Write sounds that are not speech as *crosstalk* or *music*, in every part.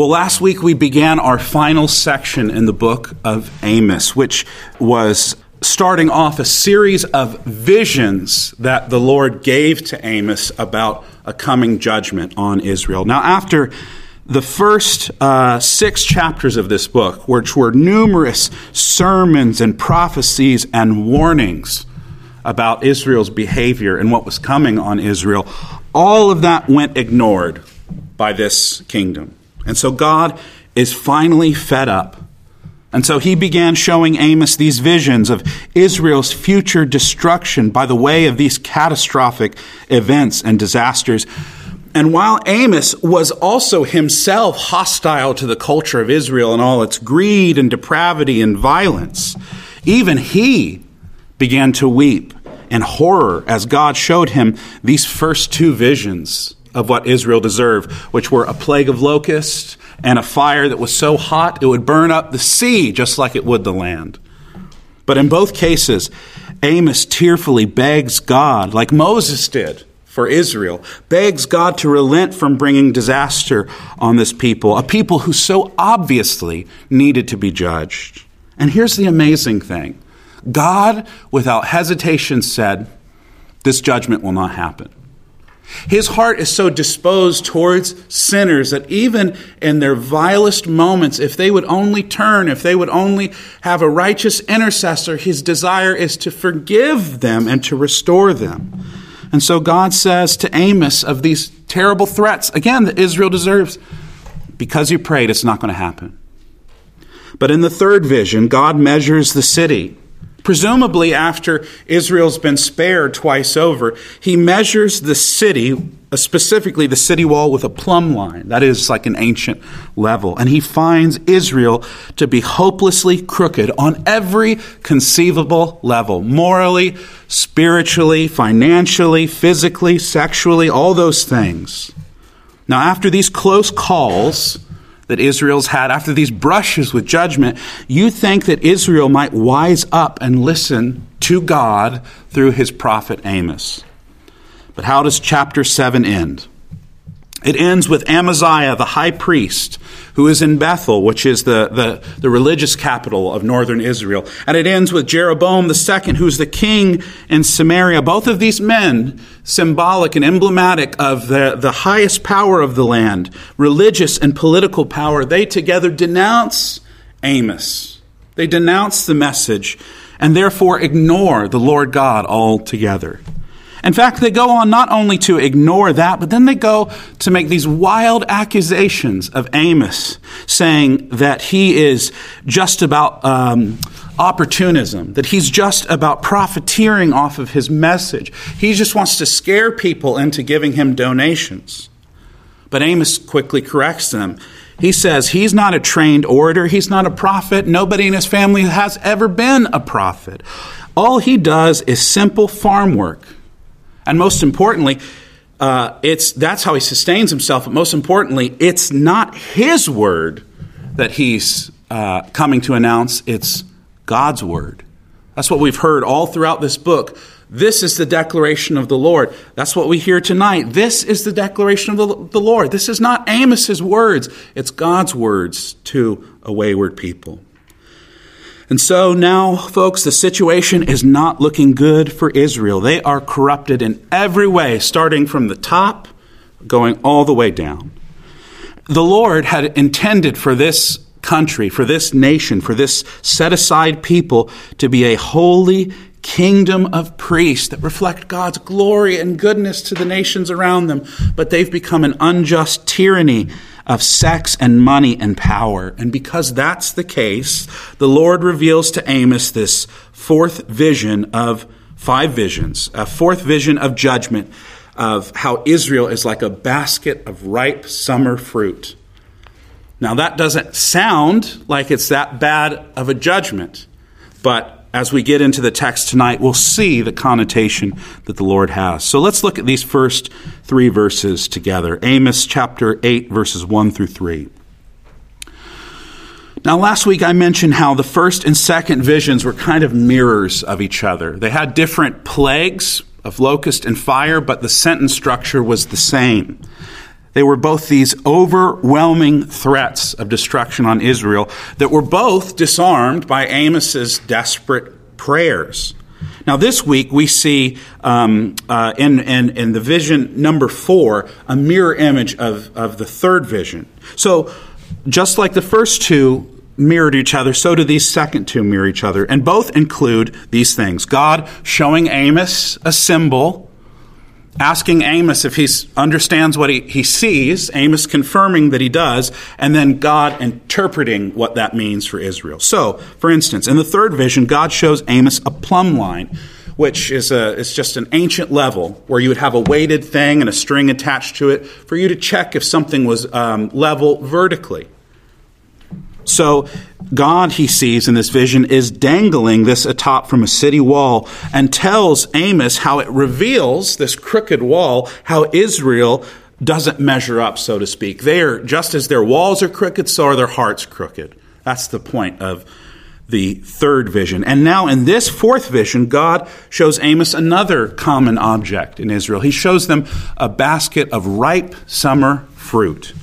Well, last week we began our final section in the book of Amos, which was starting off a series of visions that the Lord gave to Amos about a coming judgment on Israel. Now, after the first uh, six chapters of this book, which were numerous sermons and prophecies and warnings about Israel's behavior and what was coming on Israel, all of that went ignored by this kingdom. And so God is finally fed up. And so he began showing Amos these visions of Israel's future destruction by the way of these catastrophic events and disasters. And while Amos was also himself hostile to the culture of Israel and all its greed and depravity and violence, even he began to weep in horror as God showed him these first two visions of what Israel deserved, which were a plague of locusts and a fire that was so hot it would burn up the sea just like it would the land. But in both cases, Amos tearfully begs God, like Moses did for Israel, begs God to relent from bringing disaster on this people, a people who so obviously needed to be judged. And here's the amazing thing God, without hesitation, said, This judgment will not happen. His heart is so disposed towards sinners that even in their vilest moments, if they would only turn, if they would only have a righteous intercessor, his desire is to forgive them and to restore them. And so God says to Amos of these terrible threats, again, that Israel deserves, because you prayed, it's not going to happen. But in the third vision, God measures the city Presumably, after Israel's been spared twice over, he measures the city, uh, specifically the city wall, with a plumb line. That is like an ancient level. And he finds Israel to be hopelessly crooked on every conceivable level morally, spiritually, financially, physically, sexually, all those things. Now, after these close calls, that Israel's had after these brushes with judgment, you think that Israel might wise up and listen to God through his prophet Amos. But how does chapter 7 end? It ends with Amaziah, the high priest, who is in Bethel, which is the, the, the, religious capital of northern Israel. And it ends with Jeroboam the second, who's the king in Samaria. Both of these men, symbolic and emblematic of the, the highest power of the land, religious and political power, they together denounce Amos. They denounce the message and therefore ignore the Lord God altogether. In fact, they go on not only to ignore that, but then they go to make these wild accusations of Amos, saying that he is just about um, opportunism, that he's just about profiteering off of his message. He just wants to scare people into giving him donations. But Amos quickly corrects them. He says he's not a trained orator, he's not a prophet. Nobody in his family has ever been a prophet. All he does is simple farm work. And most importantly, uh, it's, that's how he sustains himself. But most importantly, it's not his word that he's uh, coming to announce, it's God's word. That's what we've heard all throughout this book. This is the declaration of the Lord. That's what we hear tonight. This is the declaration of the, the Lord. This is not Amos's words, it's God's words to a wayward people. And so now, folks, the situation is not looking good for Israel. They are corrupted in every way, starting from the top, going all the way down. The Lord had intended for this country, for this nation, for this set aside people to be a holy kingdom of priests that reflect God's glory and goodness to the nations around them, but they've become an unjust tyranny of sex and money and power. And because that's the case, the Lord reveals to Amos this fourth vision of five visions, a fourth vision of judgment of how Israel is like a basket of ripe summer fruit. Now, that doesn't sound like it's that bad of a judgment, but as we get into the text tonight, we'll see the connotation that the Lord has. So let's look at these first three verses together Amos chapter 8, verses 1 through 3. Now, last week I mentioned how the first and second visions were kind of mirrors of each other. They had different plagues of locust and fire, but the sentence structure was the same. They were both these overwhelming threats of destruction on Israel that were both disarmed by Amos's desperate prayers. Now, this week we see um, uh, in, in, in the vision number four a mirror image of, of the third vision. So, just like the first two mirrored each other, so do these second two mirror each other. And both include these things God showing Amos a symbol asking Amos if he understands what he, he sees, Amos confirming that he does, and then God interpreting what that means for Israel. So, for instance, in the third vision, God shows Amos a plumb line, which is a, it's just an ancient level where you would have a weighted thing and a string attached to it for you to check if something was um, level vertically. So, God, he sees in this vision, is dangling this atop from a city wall and tells Amos how it reveals this crooked wall, how Israel doesn't measure up, so to speak. They're, just as their walls are crooked, so are their hearts crooked. That's the point of the third vision. And now in this fourth vision, God shows Amos another common object in Israel. He shows them a basket of ripe summer fruit.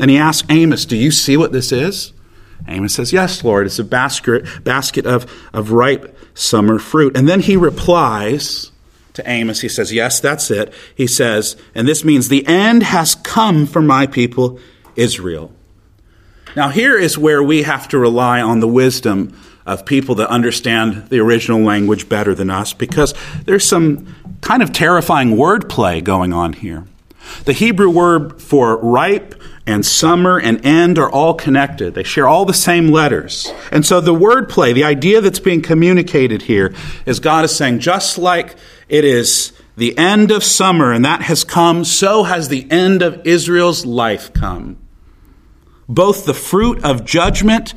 And he asks Amos, Do you see what this is? Amos says, Yes, Lord, it's a basket, basket of, of ripe summer fruit. And then he replies to Amos, he says, Yes, that's it. He says, and this means the end has come for my people, Israel. Now, here is where we have to rely on the wisdom of people that understand the original language better than us because there's some kind of terrifying wordplay going on here. The Hebrew word for ripe and summer and end are all connected. They share all the same letters. And so the wordplay, the idea that's being communicated here is God is saying, just like it is the end of summer and that has come, so has the end of Israel's life come. Both the fruit of judgment,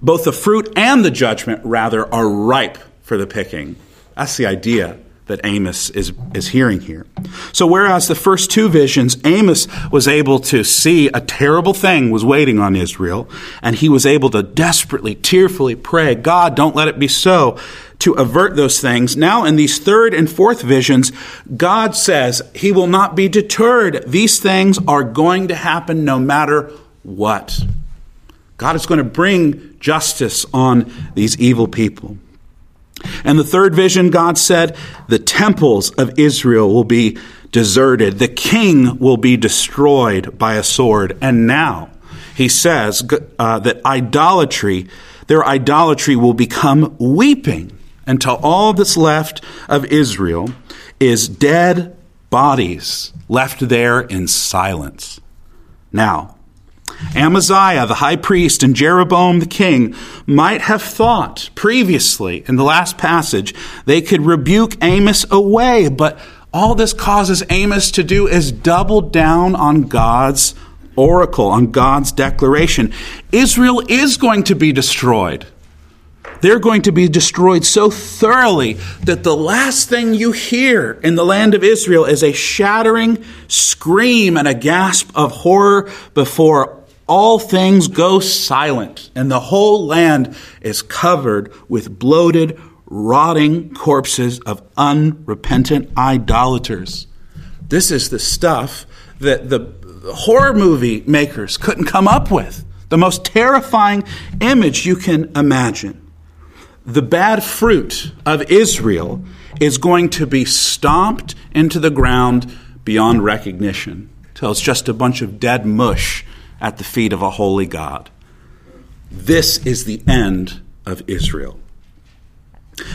both the fruit and the judgment, rather, are ripe for the picking. That's the idea that Amos is, is hearing here. So, whereas the first two visions, Amos was able to see a terrible thing was waiting on Israel, and he was able to desperately, tearfully pray, God, don't let it be so, to avert those things. Now, in these third and fourth visions, God says he will not be deterred. These things are going to happen no matter what. God is going to bring justice on these evil people. And the third vision, God said, the temples of Israel will be deserted. The king will be destroyed by a sword. And now, he says uh, that idolatry, their idolatry will become weeping until all that's left of Israel is dead bodies left there in silence. Now, Amaziah, the high priest, and Jeroboam the king might have thought previously in the last passage they could rebuke Amos away, but all this causes Amos to do is double down on God's oracle, on God's declaration. Israel is going to be destroyed. They're going to be destroyed so thoroughly that the last thing you hear in the land of Israel is a shattering scream and a gasp of horror before all things go silent and the whole land is covered with bloated, rotting corpses of unrepentant idolaters. This is the stuff that the horror movie makers couldn't come up with. The most terrifying image you can imagine. The bad fruit of Israel is going to be stomped into the ground beyond recognition till it's just a bunch of dead mush at the feet of a holy God. This is the end of Israel.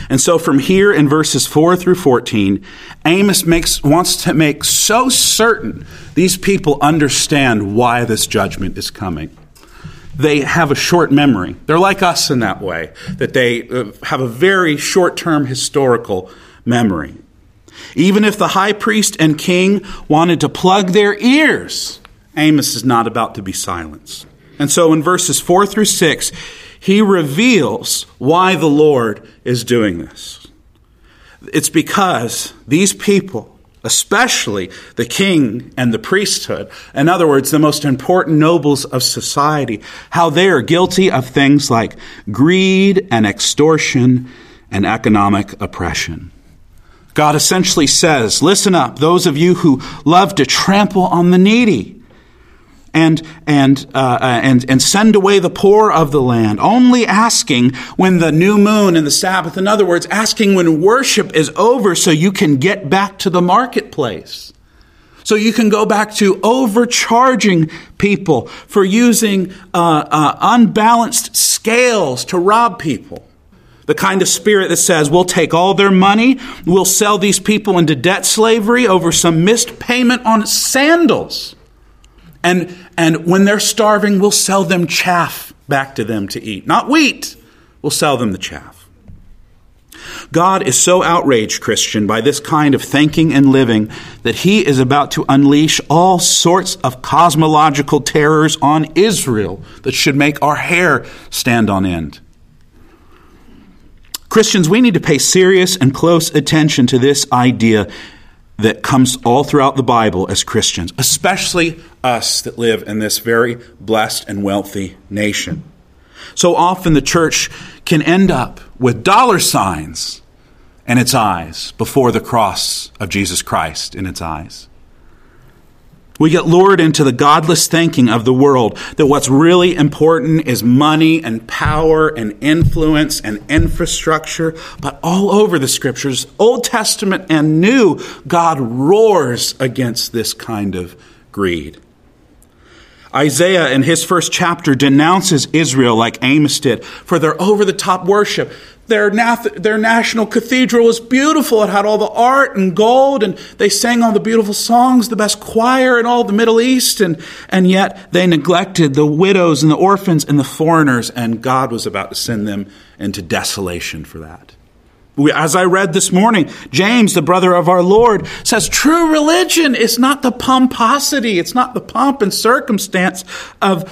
And so from here in verses 4 through 14, Amos makes, wants to make so certain these people understand why this judgment is coming. They have a short memory. They're like us in that way, that they uh, have a very short term historical memory. Even if the high priest and king wanted to plug their ears Amos is not about to be silenced. And so in verses 4 through 6, he reveals why the Lord is doing this. It's because these people, especially the king and the priesthood, in other words, the most important nobles of society, how they are guilty of things like greed and extortion and economic oppression. God essentially says, Listen up, those of you who love to trample on the needy and, and, uh, and, and send away the poor of the land, only asking when the new moon and the Sabbath, in other words, asking when worship is over so you can get back to the marketplace. So you can go back to overcharging people for using uh, uh, unbalanced scales to rob people. The kind of spirit that says, we'll take all their money, we'll sell these people into debt slavery over some missed payment on sandals. And, and when they're starving, we'll sell them chaff back to them to eat. Not wheat, we'll sell them the chaff. God is so outraged, Christian, by this kind of thinking and living that he is about to unleash all sorts of cosmological terrors on Israel that should make our hair stand on end. Christians, we need to pay serious and close attention to this idea that comes all throughout the Bible as Christians, especially us that live in this very blessed and wealthy nation. So often the church can end up with dollar signs in its eyes before the cross of Jesus Christ in its eyes. We get lured into the godless thinking of the world that what's really important is money and power and influence and infrastructure. But all over the scriptures, Old Testament and New, God roars against this kind of greed. Isaiah in his first chapter denounces Israel like Amos did for their over the top worship. Their, their national cathedral was beautiful. It had all the art and gold, and they sang all the beautiful songs, the best choir in all the Middle East, and, and yet they neglected the widows and the orphans and the foreigners, and God was about to send them into desolation for that. As I read this morning, James, the brother of our Lord, says true religion is not the pomposity, it's not the pomp and circumstance of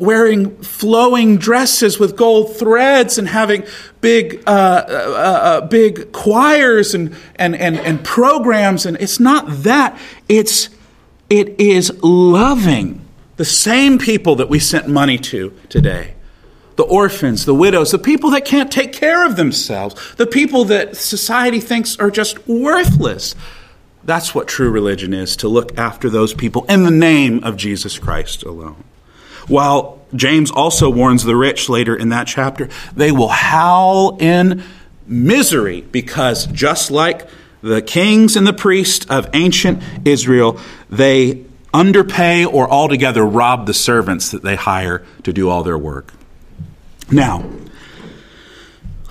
wearing flowing dresses with gold threads and having big, uh, uh, uh, big choirs and, and, and, and programs. And it's not that. It's, it is loving the same people that we sent money to today the orphans, the widows, the people that can't take care of themselves, the people that society thinks are just worthless. That's what true religion is to look after those people in the name of Jesus Christ alone. While James also warns the rich later in that chapter, they will howl in misery because just like the kings and the priests of ancient Israel, they underpay or altogether rob the servants that they hire to do all their work. Now,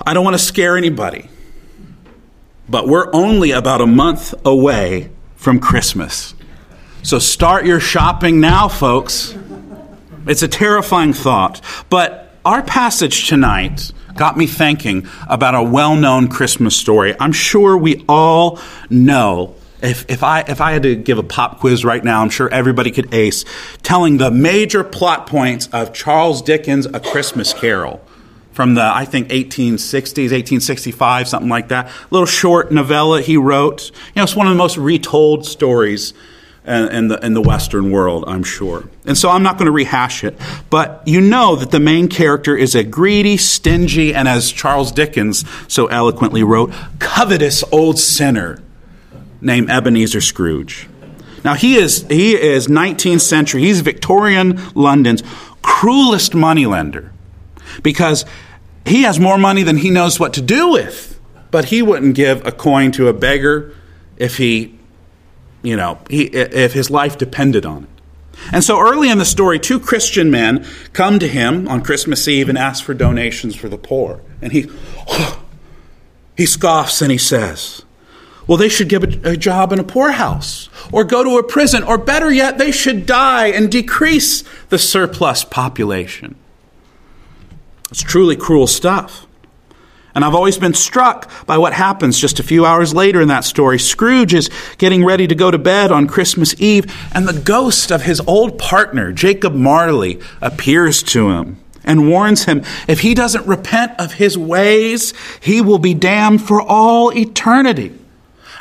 I don't want to scare anybody, but we're only about a month away from Christmas. So start your shopping now, folks. It's a terrifying thought. But our passage tonight got me thinking about a well known Christmas story. I'm sure we all know. If, if, I, if I had to give a pop quiz right now, I'm sure everybody could ace telling the major plot points of Charles Dickens' A Christmas Carol from the, I think, 1860s, 1865, something like that. A little short novella he wrote. You know, it's one of the most retold stories in the, in the Western world, I'm sure. And so I'm not going to rehash it, but you know that the main character is a greedy, stingy, and as Charles Dickens so eloquently wrote, covetous old sinner named Ebenezer Scrooge. Now he is, he is 19th century, he's Victorian London's cruelest moneylender because he has more money than he knows what to do with. But he wouldn't give a coin to a beggar if he you know, he, if his life depended on it. And so early in the story, two Christian men come to him on Christmas Eve and ask for donations for the poor. And he, *gasps* he scoffs and he says, well, they should get a, job in a poorhouse or go to a prison, or better yet, they should die and decrease the surplus population. It's truly cruel stuff. And I've always been struck by what happens just a few hours later in that story. Scrooge is getting ready to go to bed on Christmas Eve, and the ghost of his old partner, Jacob Marley, appears to him and warns him if he doesn't repent of his ways, he will be damned for all eternity.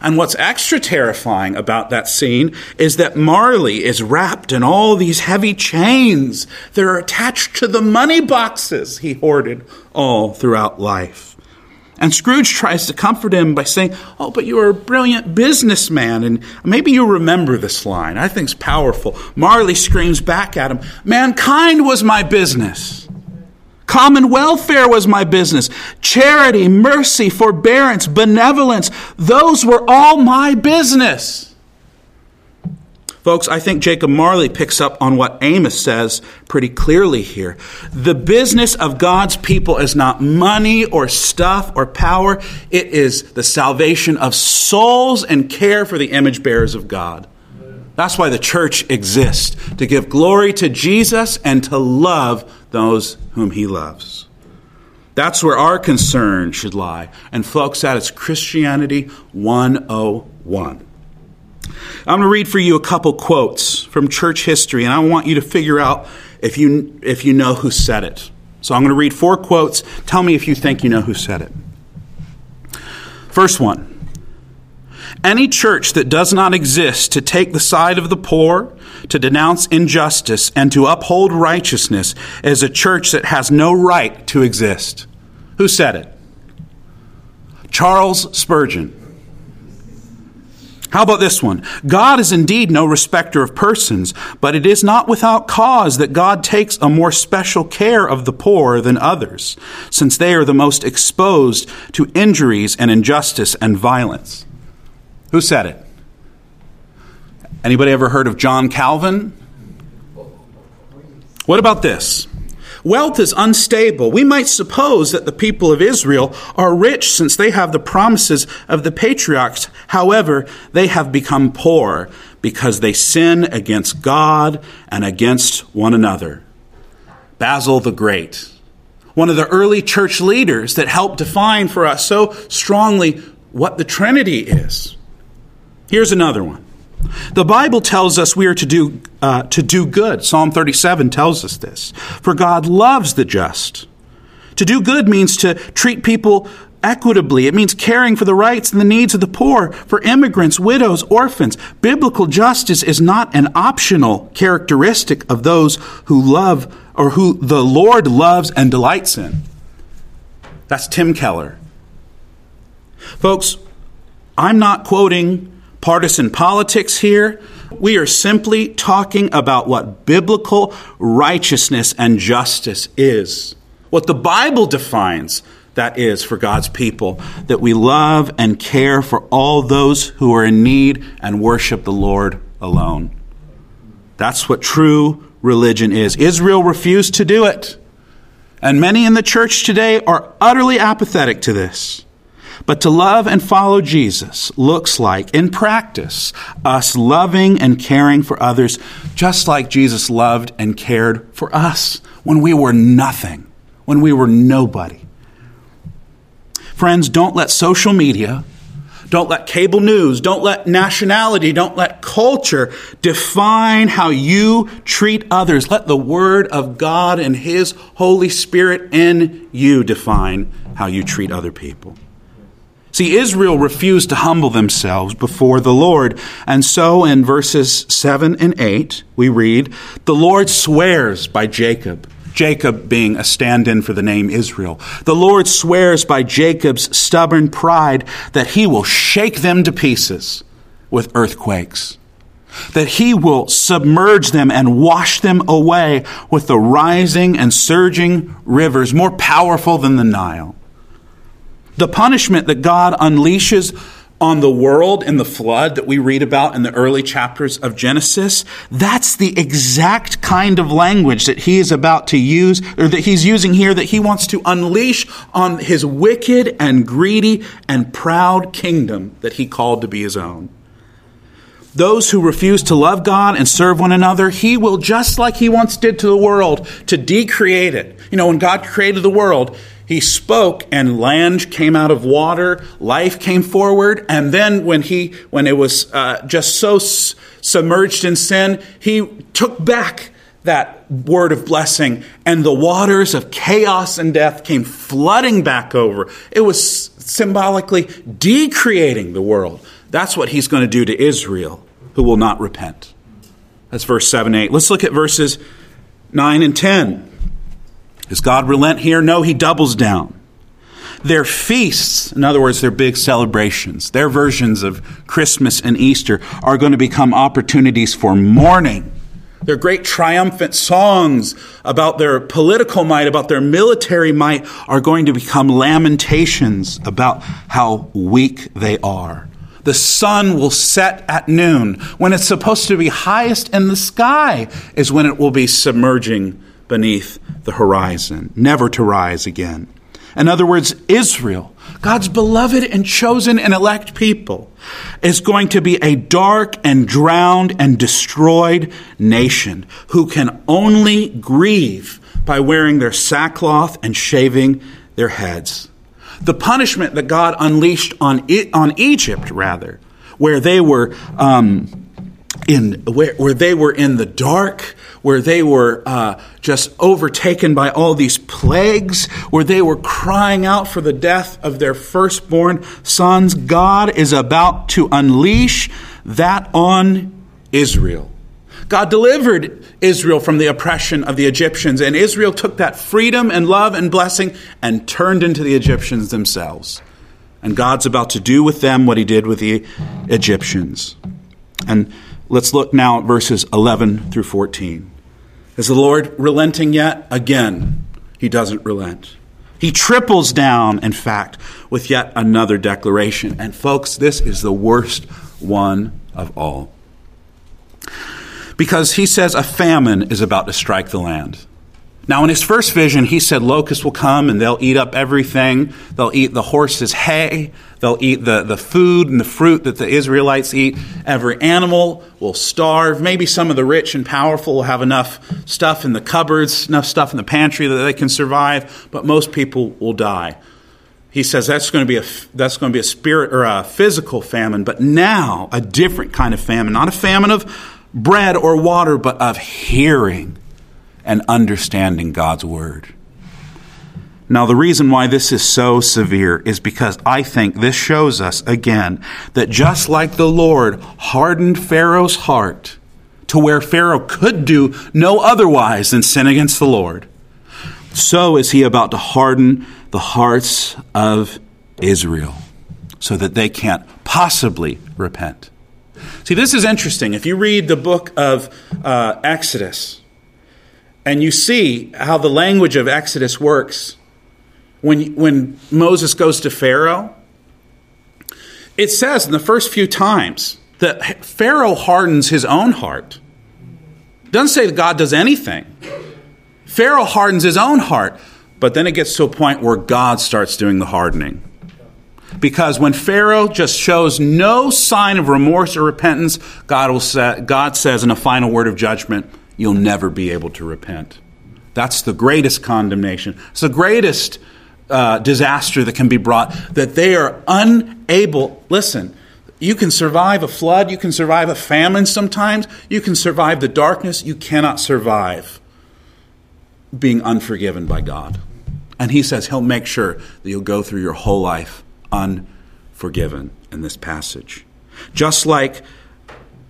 And what's extra terrifying about that scene is that Marley is wrapped in all these heavy chains that are attached to the money boxes he hoarded all throughout life. And Scrooge tries to comfort him by saying, Oh, but you are a brilliant businessman. And maybe you remember this line. I think it's powerful. Marley screams back at him, Mankind was my business. Common welfare was my business. Charity, mercy, forbearance, benevolence, those were all my business. Folks, I think Jacob Marley picks up on what Amos says pretty clearly here. The business of God's people is not money or stuff or power, it is the salvation of souls and care for the image bearers of God. That's why the church exists to give glory to Jesus and to love those whom he loves. That's where our concern should lie. And, folks, that is Christianity 101. I'm going to read for you a couple quotes from church history, and I want you to figure out if you, if you know who said it. So I'm going to read four quotes. Tell me if you think you know who said it. First one Any church that does not exist to take the side of the poor, to denounce injustice, and to uphold righteousness is a church that has no right to exist. Who said it? Charles Spurgeon. How about this one? God is indeed no respecter of persons, but it is not without cause that God takes a more special care of the poor than others, since they are the most exposed to injuries and injustice and violence. Who said it? Anybody ever heard of John Calvin? What about this? Wealth is unstable. We might suppose that the people of Israel are rich since they have the promises of the patriarchs. However, they have become poor because they sin against God and against one another. Basil the Great, one of the early church leaders that helped define for us so strongly what the Trinity is. Here's another one. The Bible tells us we are to do, uh, to do good. Psalm 37 tells us this. For God loves the just. To do good means to treat people equitably. It means caring for the rights and the needs of the poor, for immigrants, widows, orphans. Biblical justice is not an optional characteristic of those who love or who the Lord loves and delights in. That's Tim Keller. Folks, I'm not quoting partisan politics here. We are simply talking about what biblical righteousness and justice is. What the Bible defines that is for God's people, that we love and care for all those who are in need and worship the Lord alone. That's what true religion is. Israel refused to do it. And many in the church today are utterly apathetic to this. But to love and follow Jesus looks like, in practice, us loving and caring for others just like Jesus loved and cared for us when we were nothing, when we were nobody. Friends, don't let social media, don't let cable news, don't let nationality, don't let culture define how you treat others. Let the Word of God and His Holy Spirit in you define how you treat other people. See, Israel refused to humble themselves before the Lord. And so in verses 7 and 8, we read, The Lord swears by Jacob. Jacob being a stand in for the name Israel. The Lord swears by Jacob's stubborn pride that he will shake them to pieces with earthquakes, that he will submerge them and wash them away with the rising and surging rivers more powerful than the Nile. The punishment that God unleashes on the world in the flood that we read about in the early chapters of Genesis, that's the exact kind of language that he is about to use, or that he's using here, that he wants to unleash on his wicked and greedy and proud kingdom that he called to be his own. Those who refuse to love God and serve one another, he will, just like he once did to the world, to decreate it. You know, when God created the world, he spoke and land came out of water, life came forward, and then when he when it was uh, just so s- submerged in sin, he took back that word of blessing and the waters of chaos and death came flooding back over. It was symbolically decreating the world. That's what he's going to do to Israel who will not repent. That's verse 7 8. Let's look at verses 9 and 10. Does God relent here? No, he doubles down. Their feasts, in other words, their big celebrations, their versions of Christmas and Easter, are going to become opportunities for mourning. Their great triumphant songs about their political might, about their military might, are going to become lamentations about how weak they are. The sun will set at noon. When it's supposed to be highest in the sky, is when it will be submerging beneath the horizon, never to rise again. In other words, Israel, God's beloved and chosen and elect people, is going to be a dark and drowned and destroyed nation who can only grieve by wearing their sackcloth and shaving their heads the punishment that God unleashed on, on Egypt, rather, where they were um, in where, where they were in the dark, where they were uh, just overtaken by all these plagues, where they were crying out for the death of their firstborn sons. God is about to unleash that on Israel. God delivered Israel from the oppression of the Egyptians, and Israel took that freedom and love and blessing and turned into the Egyptians themselves. And God's about to do with them what he did with the Egyptians. And let's look now at verses 11 through 14. Is the Lord relenting yet? Again, he doesn't relent. He triples down, in fact, with yet another declaration. And folks, this is the worst one of all because he says a famine is about to strike the land. Now, in his first vision, he said locusts will come and they'll eat up everything. They'll eat the horses' hay. They'll eat the, the food and the fruit that the Israelites eat. Every animal will starve. Maybe some of the rich and powerful will have enough stuff in the cupboards, enough stuff in the pantry that they can survive, but most people will die. He says that's going to be a, that's going to be a spirit or a physical famine, but now a different kind of famine, not a famine of bread or water, but of hearing and understanding God's word. Now, the reason why this is so severe is because I think this shows us again that just like the Lord hardened Pharaoh's heart to where Pharaoh could do no otherwise than sin against the Lord, so is he about to harden the hearts of Israel so that they can't possibly repent. See, this is interesting. If you read the book of uh, Exodus and you see how the language of Exodus works, when, when Moses goes to Pharaoh, it says in the first few times that Pharaoh hardens his own heart. Doesn't say that God does anything. Pharaoh hardens his own heart, but then it gets to a point where God starts doing the hardening. Because when Pharaoh just shows no sign of remorse or repentance, God, will say, God says in a final word of judgment, you'll never be able to repent. That's the greatest condemnation. It's the greatest uh, disaster that can be brought, that they are unable. Listen, you can survive a flood, you can survive a famine sometimes, you can survive the darkness, you cannot survive being unforgiven by God. And He says He'll make sure that you'll go through your whole life unforgiven in this passage. Just like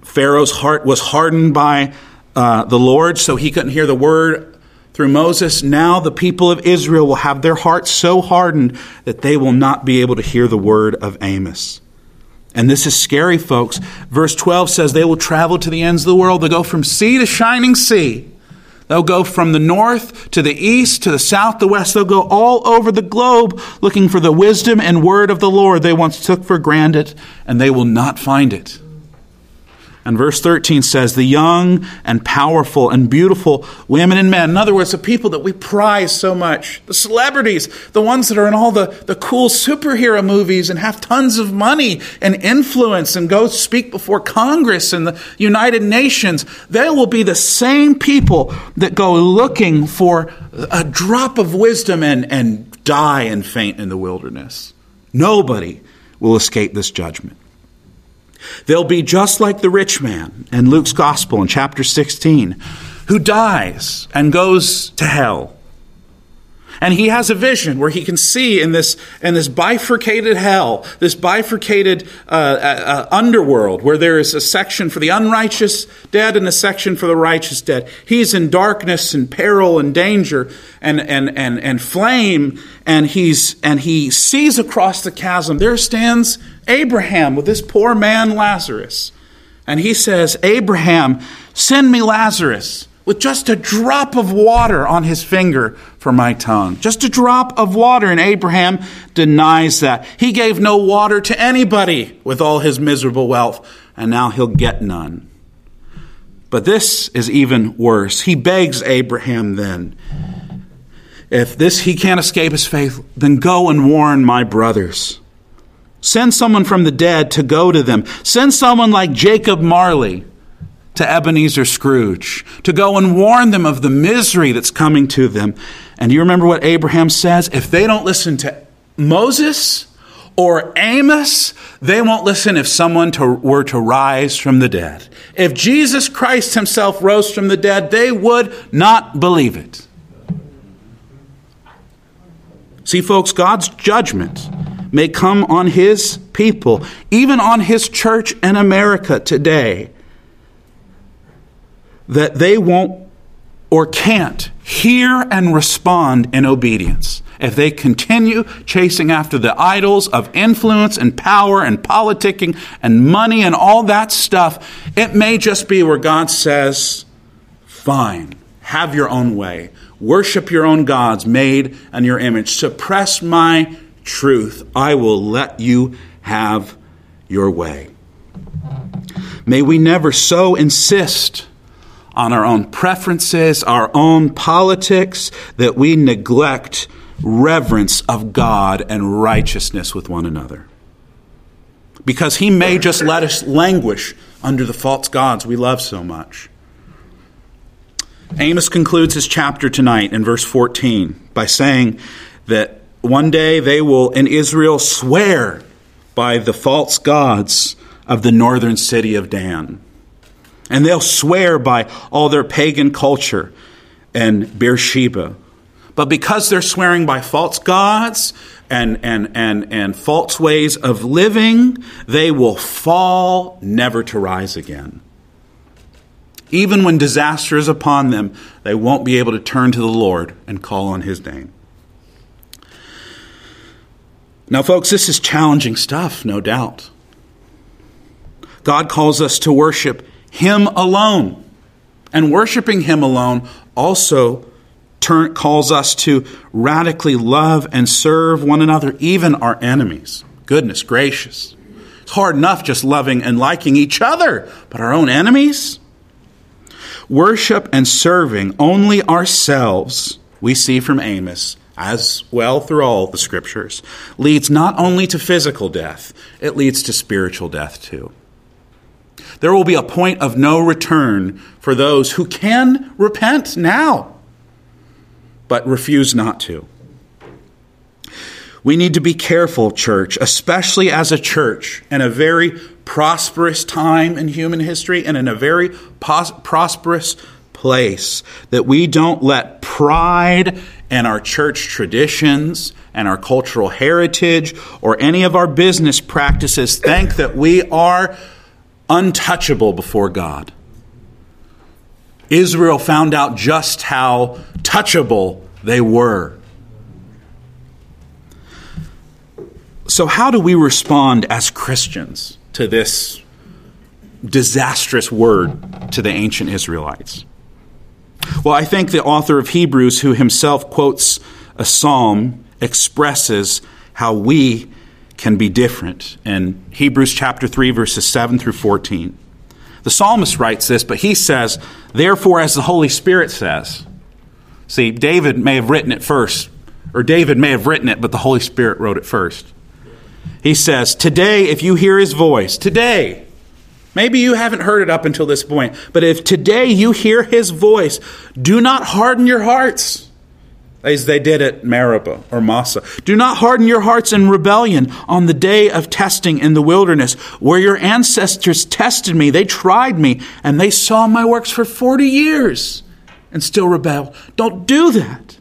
Pharaoh's heart was hardened by uh, the Lord, so he couldn't hear the word through Moses, now the people of Israel will have their hearts so hardened that they will not be able to hear the word of Amos. And this is scary, folks. Verse 12 says they will travel to the ends of the world. They'll go from sea to shining sea. They'll go from the north to the east to the south, the west. They'll go all over the globe looking for the wisdom and word of the Lord they once took for granted, and they will not find it. And verse 13 says, The young and powerful and beautiful women and men, in other words, the people that we prize so much, the celebrities, the ones that are in all the, the cool superhero movies and have tons of money and influence and go speak before Congress and the United Nations, they will be the same people that go looking for a drop of wisdom and, and die and faint in the wilderness. Nobody will escape this judgment. They'll be just like the rich man in Luke's Gospel in chapter 16, who dies and goes to hell. And he has a vision where he can see in this, in this bifurcated hell, this bifurcated uh, uh, uh, underworld, where there is a section for the unrighteous dead and a section for the righteous dead. He's in darkness and peril and danger and, and, and, and flame, and, he's, and he sees across the chasm. There stands Abraham with this poor man Lazarus. And he says, Abraham, send me Lazarus with just a drop of water on his finger for my tongue. Just a drop of water. And Abraham denies that. He gave no water to anybody with all his miserable wealth, and now he'll get none. But this is even worse. He begs Abraham then, if this he can't escape his faith, then go and warn my brothers. Send someone from the dead to go to them. Send someone like Jacob Marley to Ebenezer Scrooge, to go and warn them of the misery that's coming to them. And you remember what Abraham says? If they don't listen to Moses or Amos, they won't listen if someone to, were to rise from the dead. If Jesus Christ himself rose from the dead, they would not believe it. See, folks, God's judgment may come on his people, even on his church in America today that they won't or can't hear and respond in obedience. If they continue chasing after the idols of influence and power and politicking and money and all that stuff, it may just be where God says, Fine, have your own way. Worship your own gods made in your image. Suppress my truth. I will let you have your way. May we never so insist on our own preferences, our own politics, that we neglect reverence of God and righteousness with one another. Because He may just let us languish under the false gods we love so much. Amos concludes his chapter tonight in verse 14 by saying that one day they will in Israel swear by the false gods of the northern city of Dan and they'll swear by all their pagan culture and Beersheba. But because they're swearing by false gods and, and, and, and false ways of living, they will fall never to rise again. Even when disaster is upon them, they won't be able to turn to the Lord and call on His name. Now, folks, this is challenging stuff, no doubt. God calls us to worship him alone. And worshiping Him alone also turn, calls us to radically love and serve one another, even our enemies. Goodness gracious. It's hard enough just loving and liking each other, but our own enemies? Worship and serving only ourselves, we see from Amos, as well through all the scriptures, leads not only to physical death, it leads to spiritual death too. There will be a point of no return for those who can repent now, but refuse not to. We need to be careful, church, especially as a church in a very prosperous time in human history and in a very pos- prosperous place, that we don't let pride and our church traditions and our cultural heritage or any of our business practices think that we are untouchable before God. Israel found out just how touchable they were. So, how do we respond as Christians to this disastrous word to the ancient Israelites? Well, I think the author of Hebrews, who himself quotes a psalm, expresses how we can be different in Hebrews chapter 3, verses 7 through 14. The psalmist writes this, but he says, Therefore, as the Holy Spirit says. See, David may have written it first, or David may have written it, but the Holy Spirit wrote it first. He says, Today, if you hear his voice, today, maybe you haven't heard it up until this point, but if today you hear his voice, do not harden your hearts as they did at Meribah or Massah. Do not harden your hearts in rebellion on the day of testing in the wilderness, where your ancestors tested me. They tried me, and they saw my works for 40 years and still rebelled. Don't do that.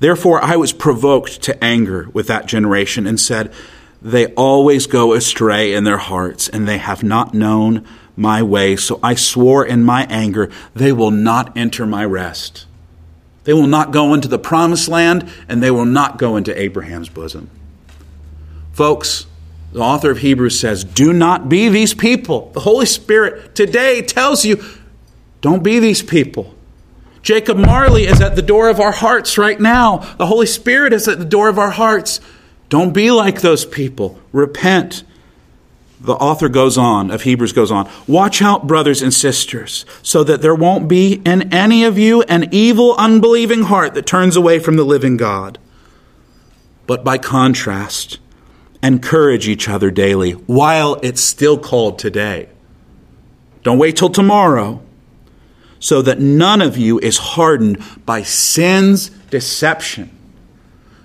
Therefore, I was provoked to anger with that generation and said, They always go astray in their hearts, and they have not known my way. So I swore in my anger, They will not enter my rest. They will not go into the promised land, and they will not go into Abraham's bosom. Folks, the author of Hebrews says, Do not be these people. The Holy Spirit today tells you, Don't be these people. Jacob Marley is at the door of our hearts right now. The Holy Spirit is at the door of our hearts. Don't be like those people. Repent. The author goes on, of Hebrews goes on. Watch out, brothers and sisters, so that there won't be in any of you an evil, unbelieving heart that turns away from the living God. But by contrast, encourage each other daily while it's still called today. Don't wait till tomorrow so that none of you is hardened by sin's deception.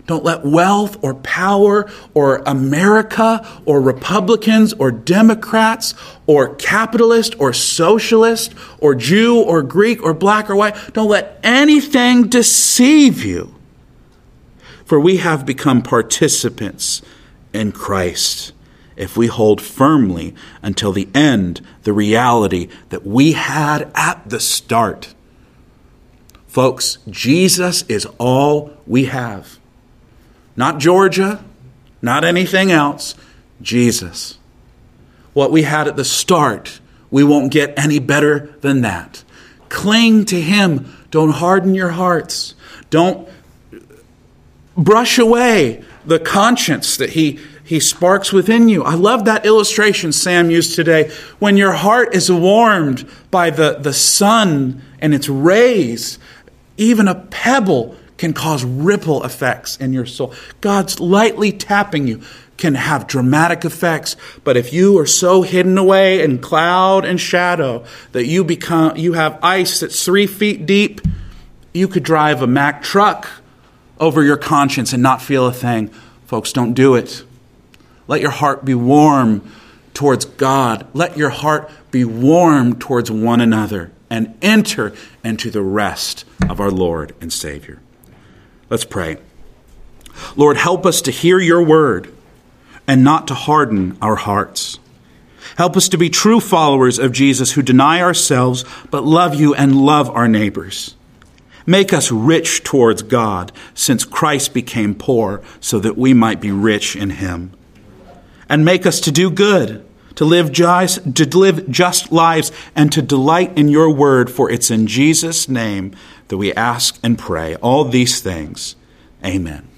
Don't let wealth or power or America or Republicans or Democrats or capitalist or socialist or Jew or Greek or black or white, don't let anything deceive you. For we have become participants in Christ if we hold firmly until the end the reality that we had at the start. Folks, Jesus is all we have. Not Georgia, not anything else, Jesus. What we had at the start, we won't get any better than that. Cling to Him. Don't harden your hearts. Don't brush away the conscience that He he sparks within you. I love that illustration Sam used today. When your heart is warmed by the, the sun and its rays, even a pebble can cause ripple effects in your soul. God's lightly tapping you can have dramatic effects, but if you are so hidden away in cloud and shadow that you become you have ice that's three feet deep, you could drive a Mack truck over your conscience and not feel a thing. Folks, don't do it. Let your heart be warm towards God. Let your heart be warm towards one another and enter into the rest of our Lord and Savior. Let's pray. Lord, help us to hear your word and not to harden our hearts. Help us to be true followers of Jesus who deny ourselves but love you and love our neighbors. Make us rich towards God since Christ became poor so that we might be rich in him and make us to do good, to live just, to live just lives, and to delight in your word. For it's in Jesus' name that we ask and pray all these things. Amen.